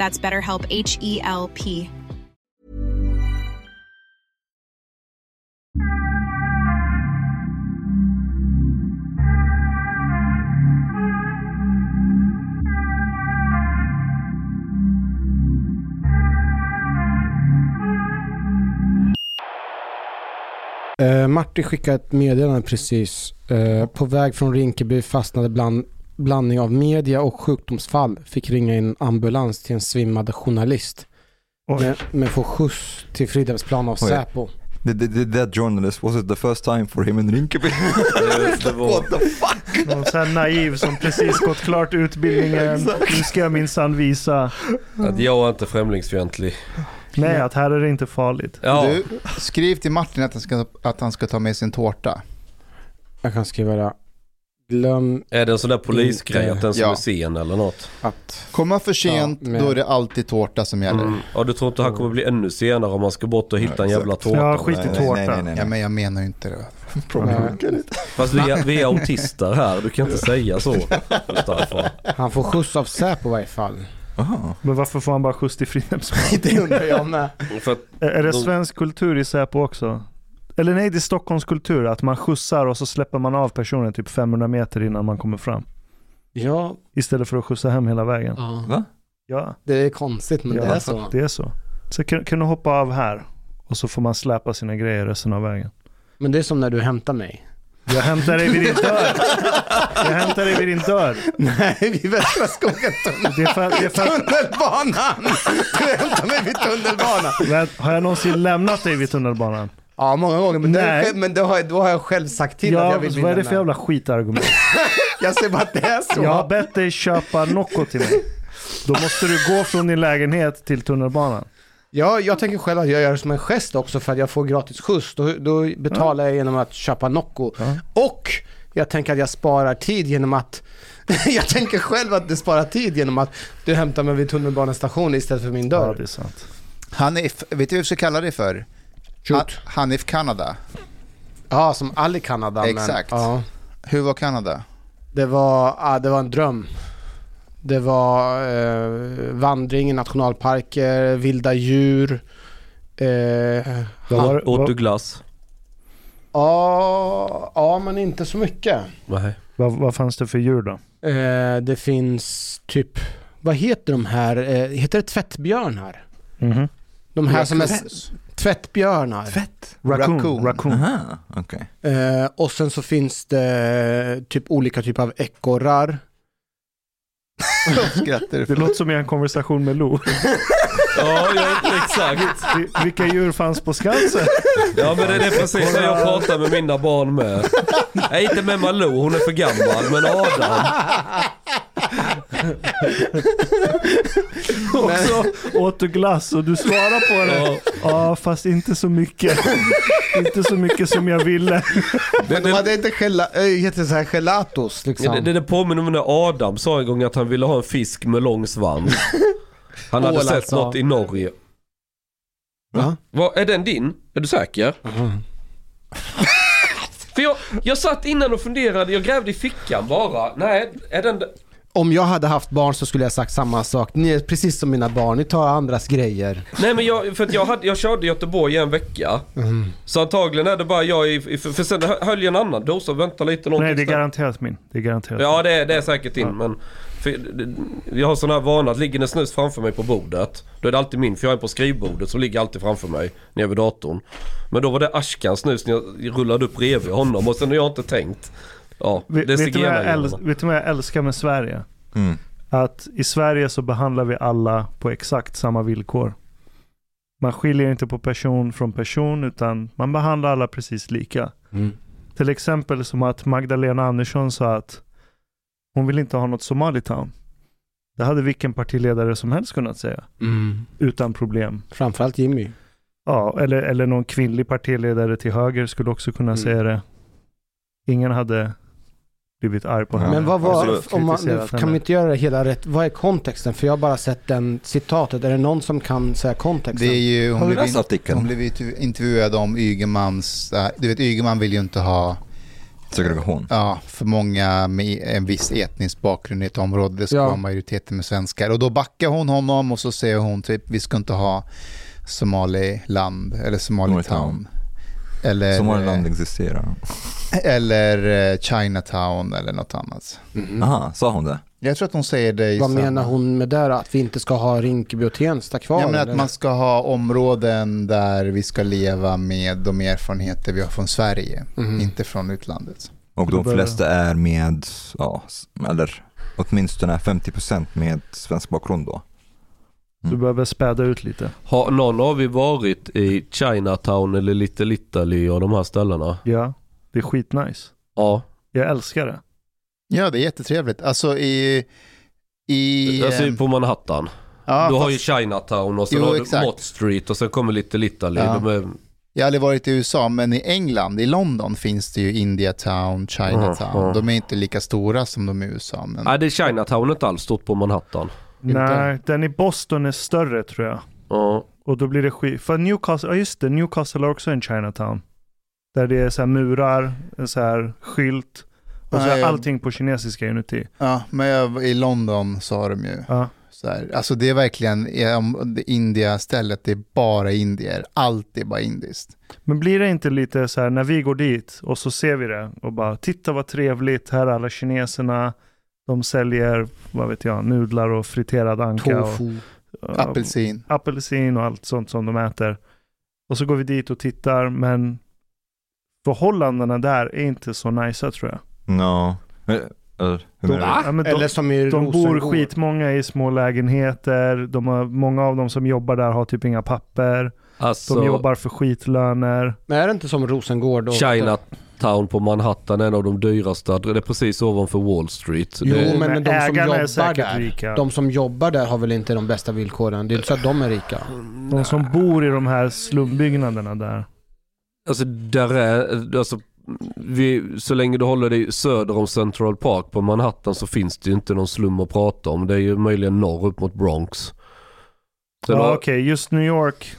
That's BetterHelp H E L P. Uh, Martin skickade ett meddelande precis. Eh, på väg från Rinkeby fastnade bland blandning av media och sjukdomsfall. Fick ringa in ambulans till en svimmad journalist. Men, men får skjuts till Fridhemsplan av Oj. Säpo. The, the, the, that journalist, was it the first time for him in Rinkeby? Det var What the fuck? någon sån här naiv som precis gått klart utbildningen. Nu ska jag minsann visa. Att jag är inte främlingsfientlig. Nej, att här är det inte farligt. Ja, Du, skriv till Martin att han, ska, att han ska ta med sin tårta. Jag kan skriva det. Glöm är det en sån där polisgrej att den som Ja. är sen eller något? att... Komma för sent, Ja, men- då är det alltid tårta som gäller. Mm. Ja, du tror inte han kommer bli ännu senare om man ska bort och hitta Ja, en jävla tårta? Ja, skit i Nej, tårta. nej, nej, nej, Ja, men jag menar ju inte det. Fast vi är, vi är autister här, du kan inte säga så. Han får skjuts av Säpo i varje fall. Aha. Men varför får han bara skjuts till Fridhemsplan? det undrar jag med. För att, Är det De- svensk kultur i Säpo också? Eller nej, det är Stockholms kultur. Att man skjutsar och så släpper man av personen typ 500 meter innan man kommer fram. Ja, Istället för att skjutsa hem hela vägen. ja. Va? Ja, det är konstigt men ja det är så. Det är så. Så kan, kan du hoppa av här och så får man släpa sina grejer resten av vägen. Men det är som när du hämtar mig. Jag hämtar dig vid din dörr. Jag hämtar dig vid din dörr. Nej, vid Västra skogen tunnel- Det är för, det är för, tunnelbanan! Du hämtar mig vid tunnelbanan. Men har jag någonsin lämnat dig vid tunnelbanan? Ja, många gånger. Men, Nej. är- men då, har, då har jag själv sagt till att Ja, jag vill bli vad är det för jävla skitargument? Jag säger bara att det är så. Jag har bett dig köpa Nocco till mig. Då måste du gå från din lägenhet till tunnelbanan. Ja, jag tänker själv att jag gör det som en gest också för att jag får gratis skjuts. Då, då betalar jag genom att köpa Nocco. Ja. Och jag tänker att jag sparar tid genom att jag tänker själv att det sparar tid genom att du hämtar mig vid tunnelbanestationen istället för min Ja, dörr. det är sant. Hanif, vet du vad vi ska kalla det för? Shoot. Ha- Hanif Kanada. Ja, som all i Kanada. Exakt. Men, ja, Hur var Kanada? det, var, ja, det var en dröm. Det var eh, vandring i nationalparker, vilda djur. Eh, var, åt du glass? ja, ja, men inte så mycket. Nej. vad, vad fanns det för djur då? Eh, det finns typ, vad heter de här? Eh, heter det tvättbjörnar? Mhm. De här som är. Tvättbjörnar. Fett. Raccoon. Raccoon. Raccoon. Aha, okej. Eh, och sen så finns det typ olika typer av ekorrar. Skrattar du Det låter som i en konversation med Lo. Ja, ja, exakt. Vi- Vilka djur fanns på Skansen? Ja men det är precis det jag pratar med mina barn med. Nej inte med Malou, hon är för gammal. Men Adam. Och så åt du glass och du svarar på det. Ja. Ja, fast inte så mycket. inte så mycket som jag ville. Men de hade inte gela, äh, så här gelatos liksom. Ja, det, det, det påminner om när Adam sa en gång att han ville ha en fisk med lång svans. Han hade Ål, sett alltså. något i Norge. Va? Vad, är den din? Är du säker? För jag, jag satt innan och funderade, jag grävde i fickan bara. Nej, är den... Om jag hade haft barn så skulle jag sagt samma sak. Ni är precis som mina barn, ni tar andras grejer. Nej men jag, för att jag, hade, jag körde Göteborg i en vecka. Så antagligen är det bara jag i, för, för sen höll jag en annan dosa och väntade lite någonting. Nej, det är garanterat min. Det är garanterat Ja det är, det är säkert din men för, Jag har sån här vana att ligger det snus framför mig på bordet Då är det alltid min för jag är på skrivbordet som ligger alltid framför mig Nere vid datorn Men då var det Ashkans snus när jag rullade upp bredvid honom och sen har jag inte tänkt Ja, Vet, det är vet, du vad jag vet du vad jag älskar med Sverige? Mm. Att i Sverige så behandlar vi alla på exakt samma villkor. Man skiljer inte på person från person utan man behandlar alla precis lika. Till exempel som att Magdalena Andersson sa att hon vill inte ha något Somalitown. Det hade vilken partiledare som helst kunnat säga. Mm. Utan problem. Framförallt Jimmy. Ja, eller, eller någon kvinnlig partiledare till höger skulle också kunna Mm. säga det. Ingen hade blivit arg på henne. Men vad var, absolut. om man, nu kan vi inte göra det hela rätt, vad är kontexten? För jag har bara sett den citatet, är det någon som kan säga kontexten? Det är ju, hon blev, in, hon blev intervju- intervjuad om Ygemans, äh, du vet Ygeman vill ju inte ha Segregation. ja, för många med en viss etnisk bakgrund i ett område. Det ska Ja. vara majoriteten med svenskar. Och då backar hon honom och så säger hon typ vi ska inte ha Somaliland eller Somalitown. Somalitown. Eller, Somaliland existerar. eller eh, Chinatown eller något annat. Mhm. Aha, sa hon det? Jag tror att hon säger det Vad samma- menar hon med det? Att vi inte ska ha Rinkeby och Tensta kvar? Ja, men eller? att man ska ha områden där vi ska leva med de erfarenheter vi har från Sverige, Mhm. inte från utlandet. Och de flesta är med, ja, eller åtminstone 50% med svensk bakgrund då. Du behöver späda ut lite. Har någon av er varit i Chinatown eller Little Italy och de här ställena? Ja, det är skitnice. Ja. Jag älskar det. Ja, det är jättetrevligt. Alltså i... i Alltså eh, på Manhattan. ja, du har fast ju Chinatown och sen Jo, har du exakt. Mott Street och sen kommer Little Italy. Ja. De är, Jag har aldrig varit i USA, men i England, i London finns det ju Indiatown, Chinatown. Mhm. De är inte lika stora som de i USA. Men... Nej det är Chinatown inte alls stort på Manhattan. Inte? Nej, den i Boston är större tror jag. Ja. Och då blir det skit. För Newcastle, ja just det, Newcastle har också en Chinatown. Där det är så här murar, en så här skylt. Och så Nej, är jag- allting på kinesiska inuti. Ja, men jag, i London så har de ju Ja. så här. Alltså det är verkligen, India-stället, det är bara indier. Allt är bara indiskt. Men blir det inte lite så här när vi går dit och så ser vi det och bara titta vad trevligt, här är alla kineserna. De säljer, vad vet jag, nudlar och friterad anka. Och, Tofu. och, Apelsin. apelsin och allt sånt som de äter. Och så går vi dit och tittar, men förhållandena där är inte så nice tror jag. No. Eh, Eller, De, du? ja, men de, Eller som i de bor skitmånga i små lägenheter. De har, många av dem som jobbar där har typ inga papper. Alltså De jobbar för skitlöner. Men är det inte som Rosengård? Och Chinatown på Manhattan är en av de dyraste. Det är precis ovanför Wall Street. Jo, det, men, men de som jobbar där, rika. de som jobbar där har väl inte de bästa villkoren? Det är inte så att de är rika. De som bor i de här slumbyggnaderna där. Alltså där är, alltså vi, så länge du håller dig söder om Central Park på Manhattan så finns det ju inte någon slum att prata om. Det är ju möjligen norr upp mot Bronx. Sen Ja, har- Okej, just New York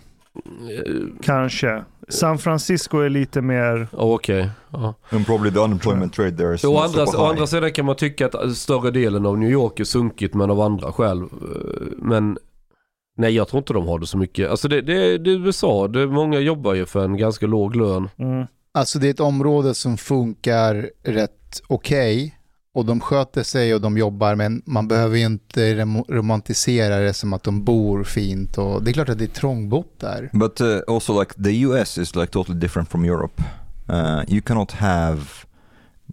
eh, kanske. San Francisco är lite mer... ja, Okej. Ja. And probably the unemployment rate there is Å andra, å andra sidan kan man tycka att större delen av New York är sunkigt men av andra skäl. Men nej jag tror inte de har det så mycket. Alltså det, det, det är USA. Det, många jobbar ju för en ganska låg lön. Mm. Alltså det är ett område som funkar rätt okej. Och de sköter sig och de jobbar, men man behöver ju inte romantisera det som att de bor fint. Och det är klart att det är trångbott där. But uh, also, like the US is like totally different from Europe. Uh, you cannot have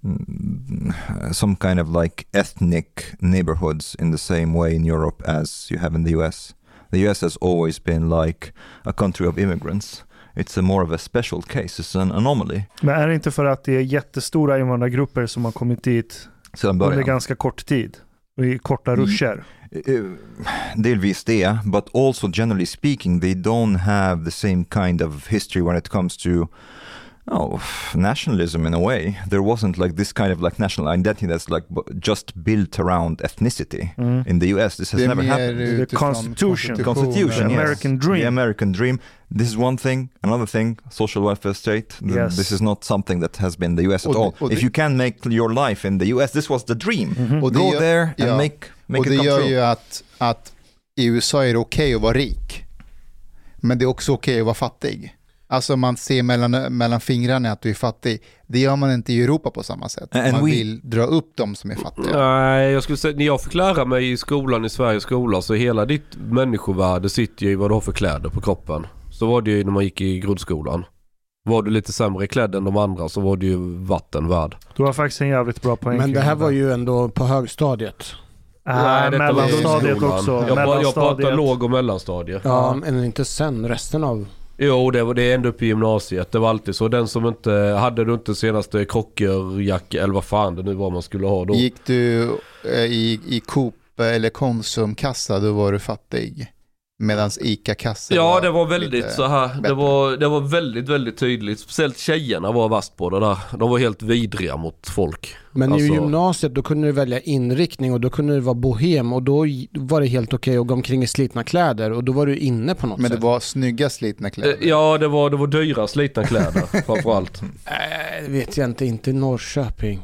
mm, some kind of like ethnic neighborhoods in the same way in Europe as you have in the US. The US has always been like a country of immigrants. It's a more of a special case. It's an anomaly. Men är det inte för att det är jättestora invandrargrupper som har kommit dit Sedan under början. ganska kort tid? Och i korta Mm. ruscher? Eh, Delvis det, but also generally speaking they don't have the same kind of history when it comes to Oh, nationalism in a way. There wasn't like this kind of like national identity that's like just built around ethnicity. Mm. In the US, this has Det never happened. utifrån Constitution. Constitution, The yes. American dream. The American dream. This is one thing. Another thing, social welfare state. Yes. This is not something that has been the US at Och all. och if you can make your life in the US, this was the dream. Och det Go gör- there and ja. make, make och it det come gör true. ju att, att i USA är det okej att vara rik. Men det är också okej att vara fattig. Alltså man ser mellan, mellan fingrarna att du är fattig. Det gör man inte i Europa på samma sätt. And man we- vill dra upp de som är fattiga. Nej, jag skulle säga, när jag fick lära mig i skolan, i Sveriges skola, så hela ditt människovärde sitter ju i vad du har för kläder på kroppen. Så var det ju när man gick i grundskolan. Var du lite sämre klädd än de andra så var du ju vatten värd. Du har faktiskt en jävligt bra poäng. Men det här var ju ändå på högstadiet. Detta var mellanstadiet också. Jag, jag pratar Mellanstadiet. låg och mellanstadie. Ja, men inte sen resten av... Jo, det, var, det är ändå upp i gymnasiet. Det var alltid så. Den som inte, hade du inte senaste krockerjacka eller vad fan det nu var man skulle ha då. Gick du eh, i, i Coop eh, eller Konsumkassa, då var du fattig. Medan ICA-kassa Ja, det var väldigt så här. bättre. Det var, det var väldigt, väldigt tydligt. Speciellt tjejerna var vast på det där. De var helt vidriga mot folk. Men Alltså- i gymnasiet då kunde du välja inriktning och då kunde du vara bohem och då var det helt okej att gå omkring i slitna kläder och då var du inne på något Men det sätt. var snygga slitna kläder. Eh, Ja, det var, det var dyra slitna kläder framförallt. Nej, det vet jag inte, inte Norrköping.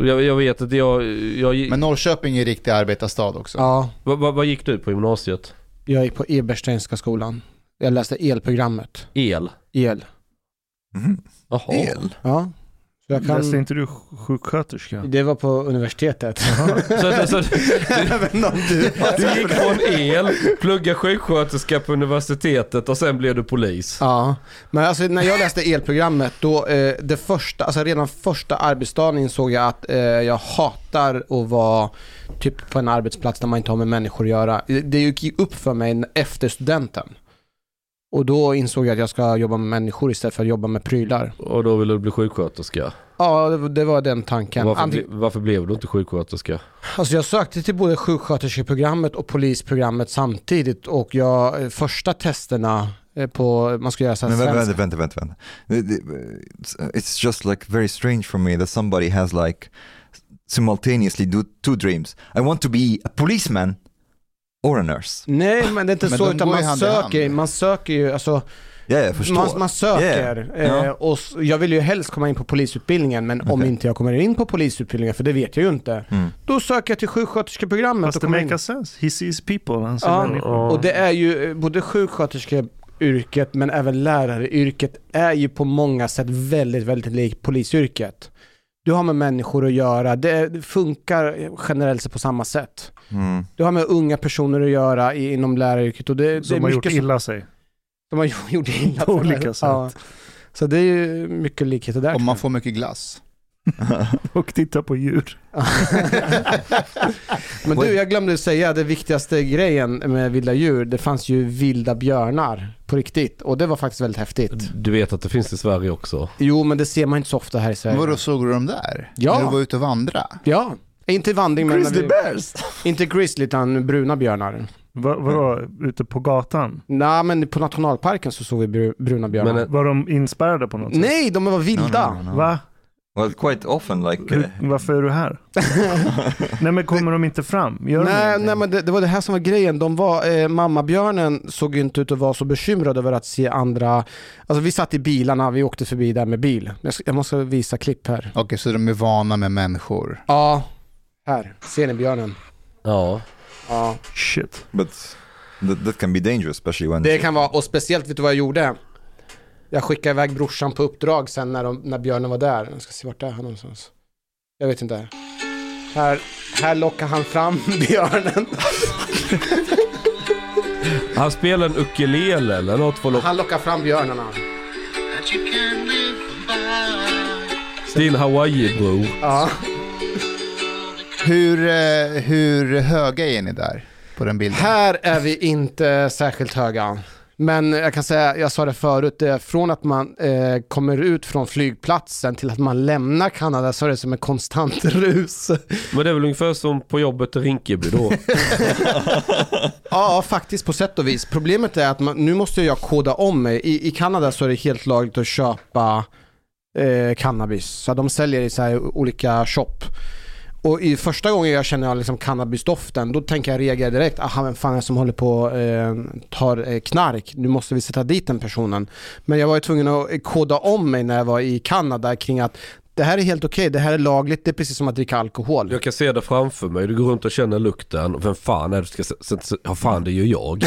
Jag, jag vet att jag... jag Men Norrköping är riktig arbetarstad också. Ja, vad, vad, vad gick du på gymnasiet? Jag gick på Ebersteinska skolan. Jag läste elprogrammet. El? El. Mhm. Jaha. El. Ja. Så jag Läste kan... inte du sjuksköterska? Det var på universitetet. Så, så, om du... du gick från el, plugga sjuksköterska på universitetet och sen blev du polis. Ja, men alltså när jag läste elprogrammet då, eh, det första, alltså redan första arbetsdagen insåg jag att eh, jag hatar att vara typ på en arbetsplats där man inte har med människor att göra. Det- gick upp för mig efter studenten. Och då insåg jag att jag ska jobba med människor istället för att jobba med prylar. Och då ville du bli sjuksköterska. Ja, det, var- den tanken. Varför, Antingen- ble, varför blev du inte sjuksköterska? Alltså jag sökte till både sjuksköterskeprogrammet och polisprogrammet samtidigt och jag, eh, första testerna eh, på, man ska göra så här Men vänta, vänta, vänta, vänta. It's, it's just like very strange for me that somebody has like simultaneously do two dreams. I want to be a policeman or a nurse. Nej, men det är inte Men så, utan man hand i hand. söker, man söker ju, alltså, förstår. man, man söker. Yeah. Eh, och jag vill ju helst komma in på polisutbildningen, men om Okej. inte jag kommer in på polisutbildningen, för det vet jag ju inte, Mm. då söker jag till sjuksköterskeprogrammet. Fast det kommer in. sense. He sees people. Han ser Ja, människor. Och det är ju eh, både sjuksköterskeyrket men även läraryrket är ju på många sätt väldigt, väldigt likt polisyrket. Du har med människor att göra, det det funkar generellt sett på samma sätt. Mm. Du har med unga personer att göra i- inom läraryrket och det, det Som är har gjort illa sig. De har gjort illa På sig. olika sätt. Ja. Så det är ju mycket likheter där. Om man får mycket glass. Och titta på djur. Men du, jag glömde säga det viktigaste grejen med vilda djur. Det fanns ju vilda björnar på riktigt och det var faktiskt väldigt häftigt. Du vet att det finns i Sverige också. Jo, men det ser man inte så ofta här i Sverige. Vadå, såg du dem där? Ja. När du var ute och vandra? Ja, inte vandring men... Grizzly bears! Inte grizzly utan bruna björnar. Va, vadå, ute på gatan? Nej, men på nationalparken så såg vi bru- bruna björnar. Men, Var de inspärrade på något sätt? Nej, de var vilda. No, no, no. Va? Well, quite often like... Hur, Uh, varför är du här? nej men kommer de inte fram? Gör Nej, nej men det, det var det här som var grejen. De var, eh, mammabjörnen såg inte ut att vara så bekymrad över att se andra. Alltså vi satt i bilarna, vi åkte förbi där med bil. Jag, ska, jag måste visa klipp här. Okej, så de är vana med människor. Ja, här. Ser ni björnen? ja. Ja. Shit. but that, that can be dangerous, especially when... Det kan vara, och speciellt, vet du vad jag gjorde? Jag skickade iväg brorsan på uppdrag sen när, de, när björnen var där. Jag ska se vart det är han någonstans. Jag vet inte. Här, här lockar han fram björnen. Han spelar en ukulele eller något för att Han lockar fram björnarna. Din Hawaii-bro. Ja. Hur, eh, hur höga är ni där på den bilden? Här är vi inte särskilt höga. Men jag kan säga, jag sa det förut, är från att man eh, kommer ut från flygplatsen till att man lämnar Kanada så är det som en konstant rus. Men det är väl ungefär som på jobbet i Rinkeby då. Ja, faktiskt på sätt och vis. Problemet är att man, nu måste jag koda om mig. I, I Kanada så är det helt lagligt att köpa eh, cannabis. Så de säljer i så olika shop. Och i första gången jag känner liksom cannabisdoften, då tänker jag reagera direkt. Aha, vem fan är det som håller på eh, tar knark? Nu måste vi sätta dit den personen. Men jag var ju tvungen att eh, koda om mig när jag var i Kanada kring att det här är helt okej, det här är lagligt, det är precis som att dricka alkohol. Jag kan se det framför mig. Du går runt och känner lukten. Vem fan är det ska... Ja fan det är ju jag.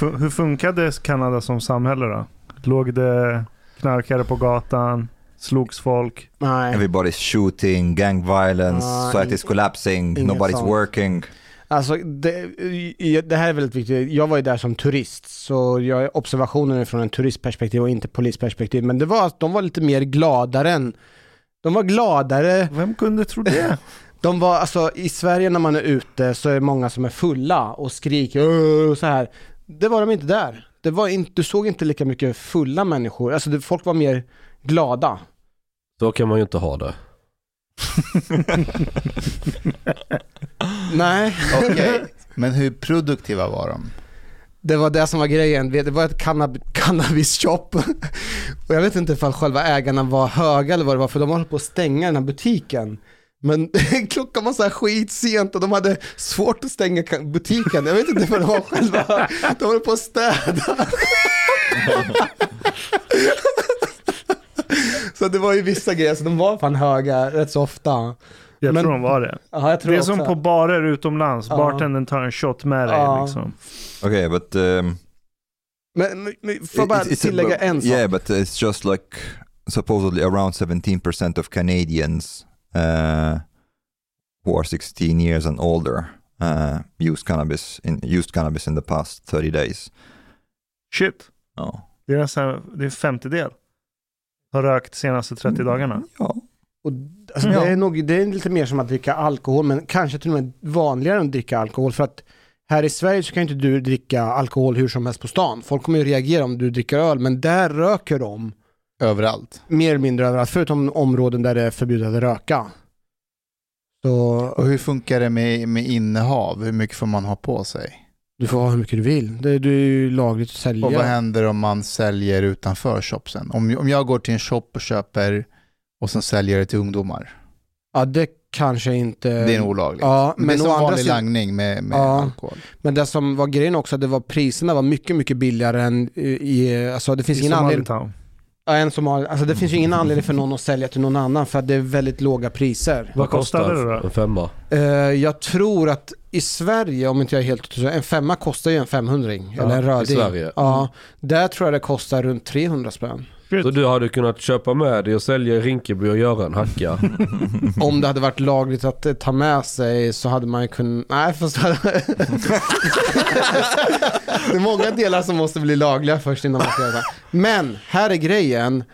Hur funkade Kanada som samhälle då? Låg det knarkare på gatan? Slogs folk? Nej. Everybody's shooting, gang violence, Ah, society's ing- collapsing, nobody's sånt. working. Alltså det, det här är väldigt viktigt. Jag var ju där som turist, så jag, observationen är från en turistperspektiv och inte polisperspektiv. Men det var att de var lite mer gladare än... De var gladare. Vem kunde tro det? De var, alltså i Sverige när man är ute så är det många som är fulla och skriker och så här. Det var de inte där. Det var inte, du såg inte lika mycket fulla människor. Alltså det, folk var mer glada. Så kan man ju inte ha det. Nej. Okej, men hur produktiva var de? Det var det som var grejen. Det var ett cannab- cannabis-shop. Och jag vet inte ifall själva ägarna var höga eller vad det var, för de höll på att stänga den här butiken. Men klockan var så här skitsent och de hade svårt att stänga butiken. Jag vet inte för de var själva, de höll på att städa. Så det var ju vissa grejer, så de var fan höga rätt så ofta. Jag Men- tror de var det. Ja, jag tror Det är också. som på barer utomlands. Ja. Bartendern tar en shot med dig Ja. liksom. Okay, but um, Men, men, men får jag bara tillägga en sak? Yeah, but it's just like supposedly around 17% of Canadians uh, who are 16 years and older uh, use cannabis in used cannabis in the past 30 days. Shit. Ja. Det är nästan det är en femtedel. Har rökt senaste 30 dagarna. Ja. Och, alltså, Ja. det, är nog, det är lite mer som att dricka alkohol, men kanske till och med vanligare än att dricka alkohol. För att här i Sverige så kan inte du dricka alkohol hur som helst på stan. Folk kommer ju reagera om du dricker öl, men där röker de Överallt. mer eller mindre överallt, förutom områden där det är förbjudet att röka. Så Och hur funkar det med, med innehav? Hur mycket får man ha på sig? Du får ha hur mycket du vill. Det, det är ju lagligt att sälja. Och vad händer om man säljer utanför shopsen? Om, om jag går till en shop och köper och sen säljer det till ungdomar. Ja, det kanske inte... Det är olagligt. Ja, men, men det är som vanlig sidan- langning med, med Ja. alkohol. Men det som var grejen också, det var priserna var mycket, mycket billigare än i, alltså det finns I ingen anledning... Ja, en Somali, alltså det finns ju ingen anledning för någon att sälja till någon annan för att det är väldigt låga priser. Vad kostade det då? En femma. Eh, jag tror att i Sverige, om inte jag är helt en femma kostar ju en 500 Ja, eller en i röding. Sverige. Ja, där tror jag det kostar runt 300 spänn. Så du hade kunnat köpa med dig och sälja i Rinkeby och göra en hacka. Om det hade varit lagligt att eh, ta med sig så hade man ju kunnat... Nej, fast... det är många delar som måste bli lagliga först innan man ska göra det. Men här är grejen.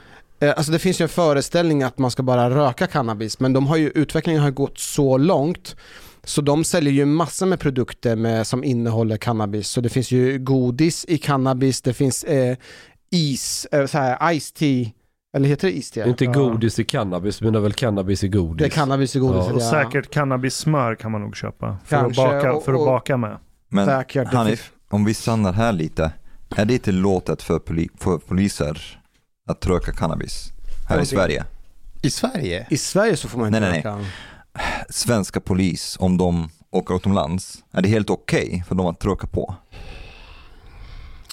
Eh, Alltså det finns ju en föreställning att man ska bara röka cannabis, men de har ju, utvecklingen har gått så långt så de säljer ju massor med produkter med, som innehåller cannabis. Så det finns ju godis i cannabis, det finns eh, is, så här, ice tea, eller heter det is tea? Inte Ja. godis i cannabis, men det är väl cannabis i godis. Det är cannabis i godis. Ja. Och ja. säkert cannabissmör kan man nog köpa. För, Kanske, att, baka, och- för att och- baka med. Men Säkert. Hanif, om vi stannar här lite. Är det tillåtet för, poli för poliser att röka cannabis här i. Sverige? I Sverige? I Sverige så får man inte Nej, nej, röka. Svenska polis, om de åker utomlands, är det helt okej för dem att röka på?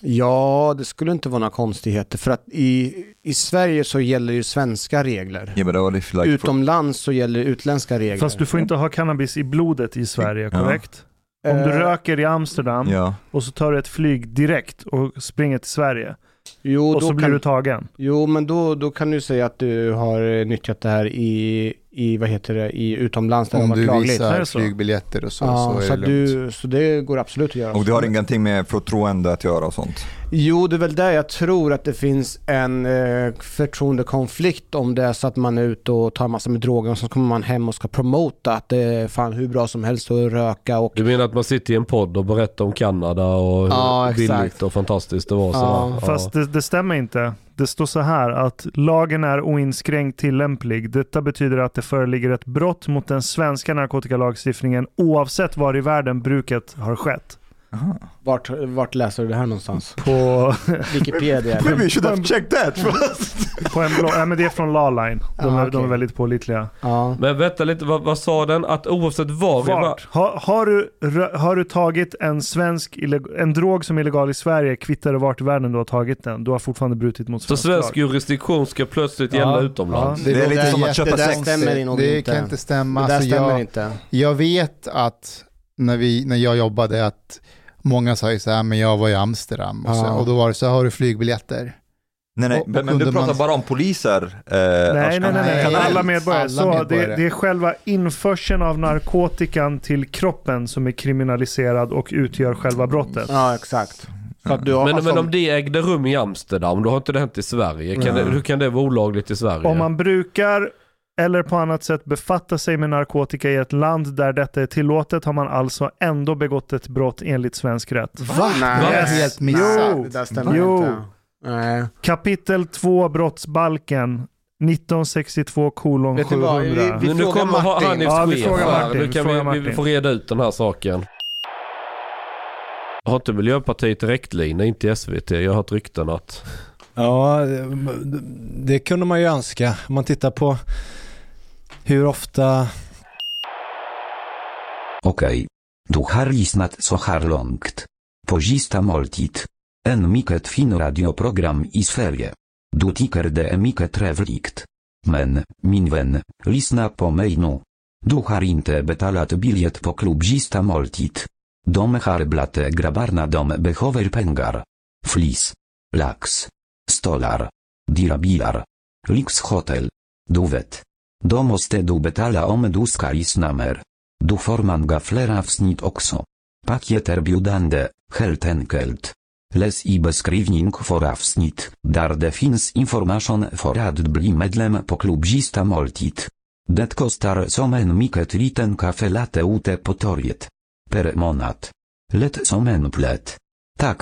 Ja, det skulle inte vara några konstigheter för att i, i Sverige så gäller ju svenska regler. Yeah, like... Utomlands så gäller utländska regler. Fast du får inte ha cannabis i blodet i Sverige, Ja. korrekt? Om du Eh, röker i Amsterdam Ja. och så tar du ett flyg direkt och springer till Sverige jo, och då så blir kan, du tagen. jo, men då, då kan du säga att du har nyttjat det här i, i vad heter det, i utomlands där det Om har varit du lagligt. Är visar det så? flygbiljetter och så, ja, så är så, det lugnt. du, så det går absolut att göra. Och det har ingenting med förtroende att göra och sånt? Jo, det är väl där jag tror att det finns en eh, förtroendekonflikt om det är så att man är ute och tar massor med droger och så kommer man hem och ska promota att det är fan hur bra som helst att röka och Du menar att man sitter i en podd och berättar om Kanada och hur Ja, billigt och fantastiskt det var? Ja, sådär. Fast det, det stämmer inte. Det står så här att lagen är oinskränkt tillämplig. Detta betyder att det föreligger ett brott mot den svenska narkotikalagstiftningen oavsett var i världen bruket har skett. Aha. Vart, vart läser du det här någonstans? På, Wikipedia? you should have checked that first. på en blogg. Ja, men det är från Lawline. De, Ah, är, de är okej. väldigt pålitliga. Ja. Men vänta lite, vad, vad sa den? Att oavsett var Vart? Har, har, du, har du tagit en svensk en drog som är illegal i Sverige, kvittar det vart i världen du har tagit den, du har fortfarande brutit mot Så svensk svensk lag. jurisdiktion ska plötsligt Ja, gälla utomlands? Det är lite som att köpa sex. stämmer nog Det inte. kan inte stämma. Det där Alltså, stämmer jag, inte. jag vet att när, vi, när jag jobbade att många sa ju så här, men jag var i Amsterdam och, så, Ja. och då var det så här, har du flygbiljetter? Nej, nej, Och- men, och men du pratar man- bara om poliser. Eh, Nej, nej, nej, nej. Nej, Alla medborgare. alla så medborgare. Det, det är själva införseln av narkotikan till kroppen som är kriminaliserad och utgör själva brottet. Ja, exakt. Du har, Men, alltså, men om det ägde rum i Amsterdam, då har inte det hänt i Sverige. Kan Ja. det, hur kan det vara olagligt i Sverige? Om man brukar eller på annat sätt befatta sig med narkotika i ett land där detta är tillåtet har man alltså ändå begått ett brott enligt svensk rätt. Va? Nej. Det är Yes. helt missat. Jo. Det där stämmer Jo. inte. Nej. Kapitel 2 brottsbalken 1962 kolon Vet du vad, 700. vi- Men nu frågar kommer Martin. Hanifs Ja, vi frågar. Martin, Nu vi vi, vi får reda ut den här saken. Har inte Miljöpartiet direktlinje, inte i SVT? Jag har hört rykten att... Ja, det- det kunde man ju önska. Om man tittar på hur ofta Okej. Du har lyssnat så här långt. På sista måltid. En mycket fin radioprogram i Sverige. Du tycker det är mycket trevligt. Men, min vän, lyssna på mig nu. Du har inte betalat biljett på klubb sista måltid. De har blate grabbarna de behöver pengar. Flis. Lax. Stolar. Dyra bilar. Lyxhotell. Du vet. Då måste du betala om du ska lyssna mer. Du får många fler avsnitt också. Paket erbjudande, helt enkelt. Läs i beskrivning för avsnitt, där det finns information för att bli medlem på klubb Sista Måltid. Det kostar som en mycket liten kaffe latte ute på torget. Per månad. Lätt som en plätt. Tack,